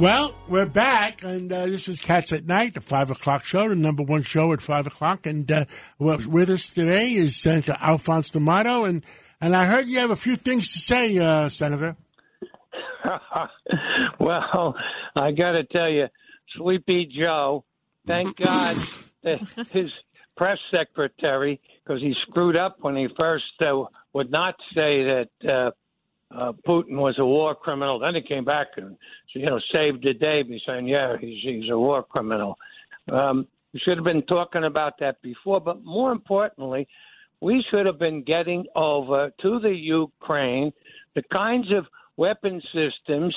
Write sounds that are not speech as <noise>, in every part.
Well, we're back, and uh, this is Cats at Night, the 5 o'clock show, the number one show at 5 o'clock. And uh, with us today is Senator Alphonse D'Amato. And, and I heard you have a few things to say, uh, Senator. <laughs> well, I got to tell you, Sleepy Joe, thank <laughs> God that his press secretary, because he screwed up when he first uh, would not say that uh, Putin was a war criminal. Then he came back and you know saved the day by saying, "Yeah, he's he's a war criminal." Um, we should have been talking about that before, but more importantly, we should have been getting over to the Ukraine the kinds of weapon systems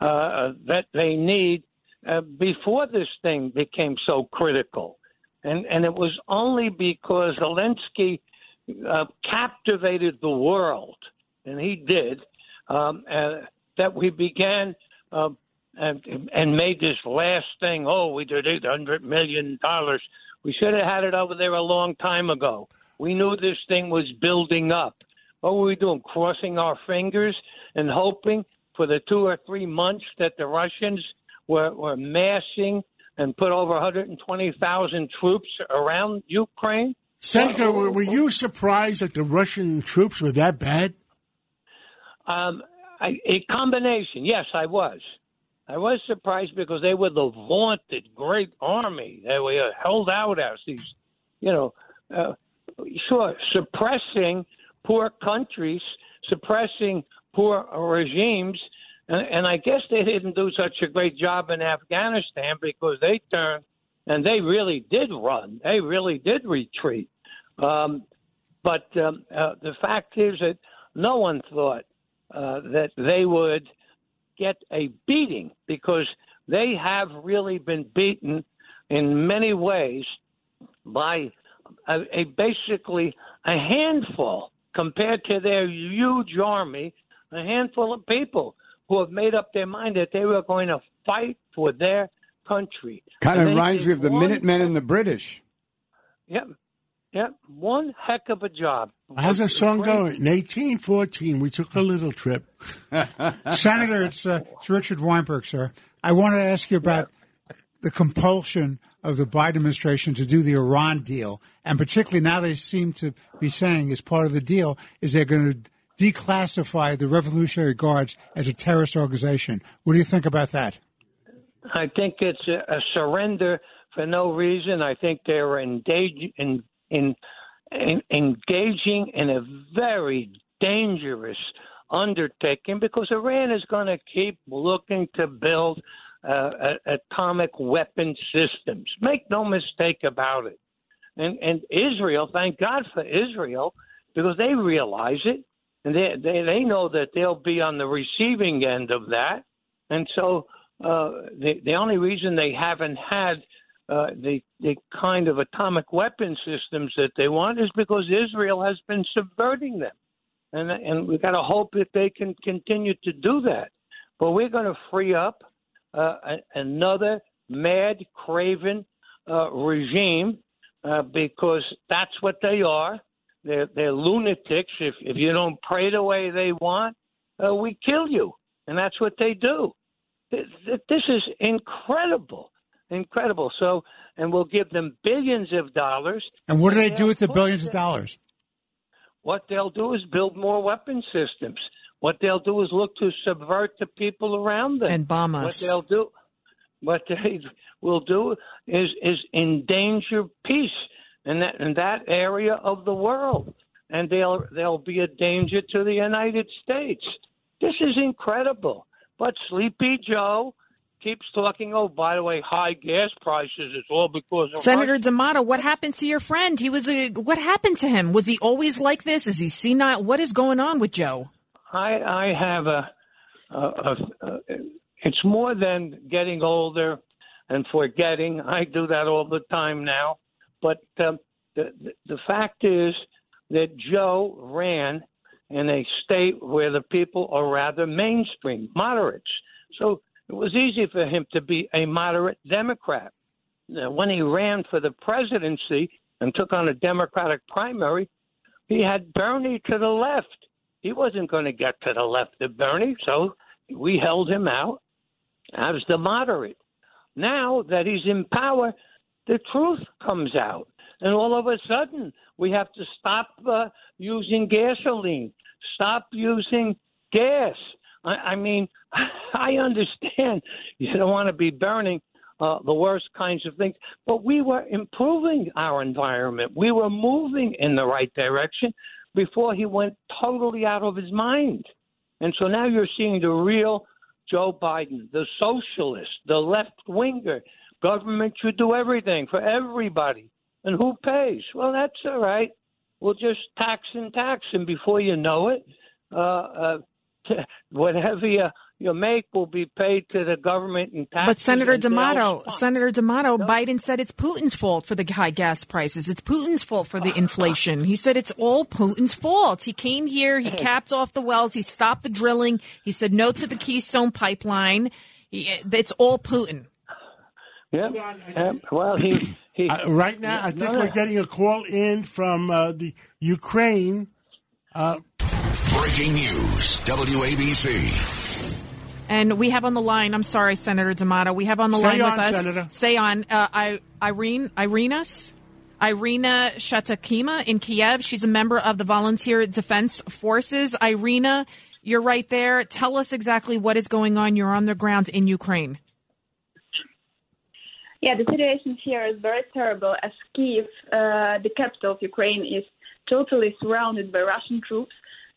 uh, that they need uh, before this thing became so critical. And, and it was only because Zelensky uh, captivated the world, and he did, um, that we began uh, and, and made this last thing. Oh, we did eight hundred million dollars. We should have had it over there a long time ago. We knew this thing was building up. What were we doing? Crossing our fingers and hoping for the two or three months that the Russians were, were massing and put over 120,000 troops around Ukraine. Senator, were, were you surprised that the Russian troops were that bad? Um, I, a combination. Yes, I was. I was surprised because they were the vaunted great army. They were held out as these, you know, uh, sure, suppressing poor countries, suppressing poor regimes. And, and I guess they didn't do such a great job in Afghanistan because they turned and they really did run. They really did retreat. Um, but um, uh, the fact is that no one thought uh, that they would get a beating because they have really been beaten in many ways by a, a basically a handful compared to their huge army, a handful of people who have made up their mind that they were going to fight for their country. Kind of reminds me of the Minutemen and the British. Yep, yep, one heck of a job. How's that song going? In 1814, we took a little trip. <laughs> Senator, it's, uh, it's Richard Weinberg, sir. I want to ask you about the compulsion of the Biden administration to do the Iran deal, and particularly now they seem to be saying, as part of the deal, is they're going to declassify the Revolutionary Guards as a terrorist organization. What do you think about that? I think it's a, a surrender for no reason. I think they're engage, in, in, in, engaging in a very dangerous undertaking because Iran is going to keep looking to build uh, atomic weapon systems. Make no mistake about it. And, and Israel, thank God for Israel, because they realize it and they, they they know that they'll be on the receiving end of that. And so uh, the the only reason they haven't had uh, the the kind of atomic weapon systems that they want is because Israel has been subverting them, and and we've got to hope that they can continue to do that. But we're going to free up uh, another mad, craven uh, regime uh, because that's what they are. They're, they're lunatics. If if you don't pray the way they want, uh, we kill you, and that's what they do. This is incredible, incredible. So, and we'll give them billions of dollars. And what do they do with the billions of dollars? What they'll do is build more weapon systems. What they'll do is look to subvert the people around them And bomb us. What they'll do, what they <laughs> will do is is endanger peace in that in that area of the world, and they'll they'll be a danger to the United States. This is incredible. But Sleepy Joe keeps talking. Oh, by the way, high gas prices. It's all because of Senator Russia. D'Amato, what happened to your friend? He was a. What happened to him? Was he always like this? Is he senile? What is going on with Joe? I I have a, a, a, a it's more than getting older and forgetting. I do that all the time now. But um, the, the the fact is that Joe ran in a state where the people are rather mainstream, moderates. So it was easy for him to be a moderate Democrat. Now, when he ran for the presidency and took on a Democratic primary, he had Bernie to the left. He wasn't going to get to the left of Bernie, so we held him out as the moderate. Now that he's in power, the truth comes out. And all of a sudden, we have to stop uh, using gasoline, stop using gas. I, I mean, <laughs> I understand you don't want to be burning uh, the worst kinds of things, but we were improving our environment. We were moving in the right direction before he went totally out of his mind. And so now you're seeing the real Joe Biden, the socialist, the left winger. Government should do everything for everybody. And who pays? Well, that's all right. We'll just tax and tax, and before you know it, uh, uh, <laughs> whatever you you make will be paid to the government in taxes. But Senator and D'Amato, Senator D'Amato, Biden said it's Putin's fault for the high gas prices. It's Putin's fault for the inflation. He said it's all Putin's fault. He came here, he capped off the wells, he stopped the drilling, he said no to the Keystone pipeline. He, it's all Putin. Yeah. yeah. Well, he he. Uh, right now, I think No, no. we're getting a call in from uh, the Ukraine. Breaking news. WABC. And we have on the line, I'm sorry, Senator D'Amato, we have on the Stay line on, with us. Senator. Stay on. Uh, I, Irene, Irenas? Irina Shatakima in Kiev. She's a member of the Volunteer Defense Forces. Irina, you're right there. Tell us exactly what is going on. You're on the ground in Ukraine. Yeah, the situation here is very terrible as Kiev, uh, the capital of Ukraine, is totally surrounded by Russian troops.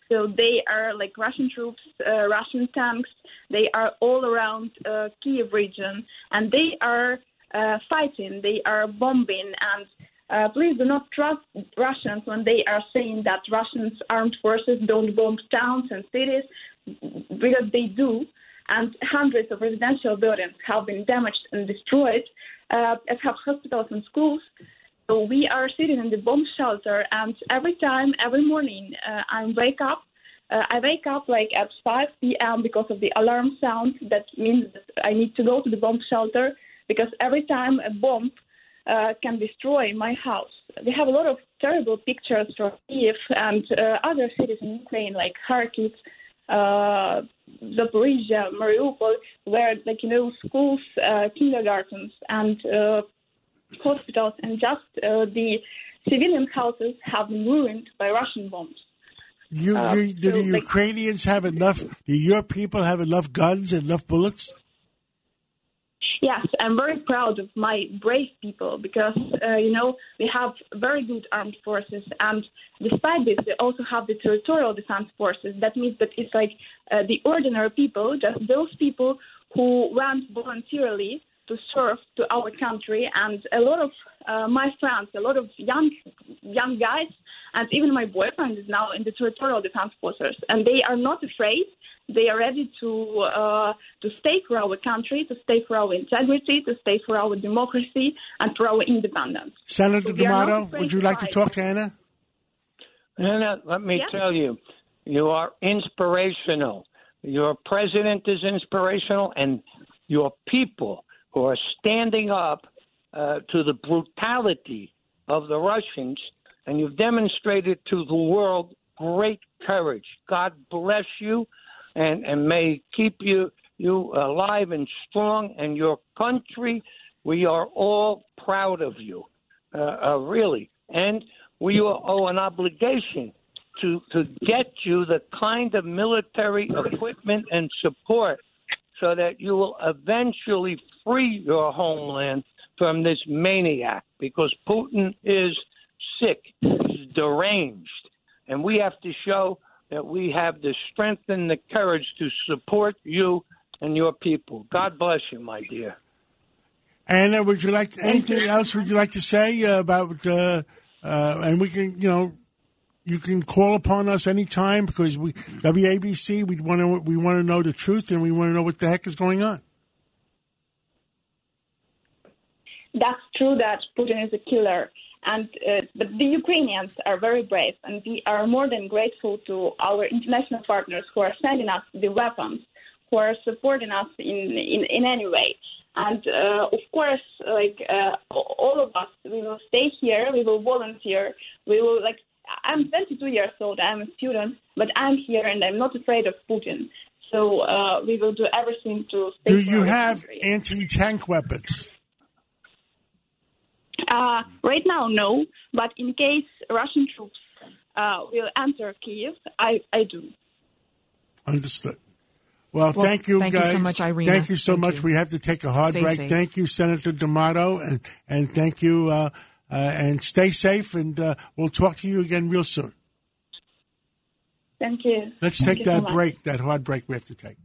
So they are like Russian troops, uh, Russian tanks. They are all around uh, Kiev region, and they are uh, fighting. They are bombing, and uh, please do not trust Russians when they are saying that Russians armed forces don't bomb towns and cities, because they do and hundreds of residential buildings have been damaged and destroyed, uh, as have hospitals and schools. So we are sitting in the bomb shelter, and every time, every morning, uh, I wake up. Uh, I wake up like at 5 p.m. because of the alarm sound. That means that I need to go to the bomb shelter because every time a bomb uh, can destroy my house. We have a lot of terrible pictures from Kiev and uh, other cities in Ukraine, like Kharkiv, uh, Zaporizhia, Mariupol, where, like, you know, schools, uh, kindergartens, and uh, hospitals, and just uh, the civilian houses have been ruined by Russian bombs. You, Uh, you, do so, the like- Ukrainians have enough? Do your people have enough guns and enough bullets? Yes, I'm very proud of my brave people because, uh, you know, we have very good armed forces. And despite this, we also have the territorial defense forces. That means that it's like uh, the ordinary people, just those people who went voluntarily to serve to our country. And a lot of uh, my friends, a lot of young young guys, and even my boyfriend is now in the territorial defense forces. And they are not afraid they are ready to uh, to stay for our country, to stay for our integrity, to stay for our democracy, and for our independence. Senator We are D'Amato, would you like to talk to Anna? Anna, let me Yeah. tell you, you are inspirational. Your president is inspirational, and your people who are standing up uh, to the brutality of the Russians, and you've demonstrated to the world great courage. God bless you, and, and may keep you you alive and strong, and your country. We are all proud of you, uh, uh, really, and we owe an obligation to to get you the kind of military equipment and support so that you will eventually free your homeland from this maniac because Putin is sick, he's deranged, and we have to show that we have the strength and the courage to support you and your people. God bless you, my dear. Anna, would you like anything else? Would you like to say about? Uh, uh, and we can, you know, you can call upon us anytime because we WABC. We want to we want to know the truth and we want to know what the heck is going on. That's true that Putin is a killer, and uh, but the Ukrainians are very brave, and we are more than grateful to our international partners who are sending us the weapons, who are supporting us in in, in any way. And uh, of course, like uh, all of us, we will stay here. We will volunteer. We will like. I'm 22 years old. I'm a student, but I'm here and I'm not afraid of Putin. So uh, we will do everything to. Stay Do you have anti-tank weapons? Uh, right now, no. But in case Russian troops uh, will enter Kiev, I, I do. Understood. Well, Well, thank you, thank you so much, Irina. Thank you so Thank much. you. We have to take a hard Stay break. safe. Thank you, Senator D'Amato, and and thank you, uh, and stay safe. And uh, we'll talk to you again real soon. Thank you. Let's Thank take you that much. break, that hard break we have to take.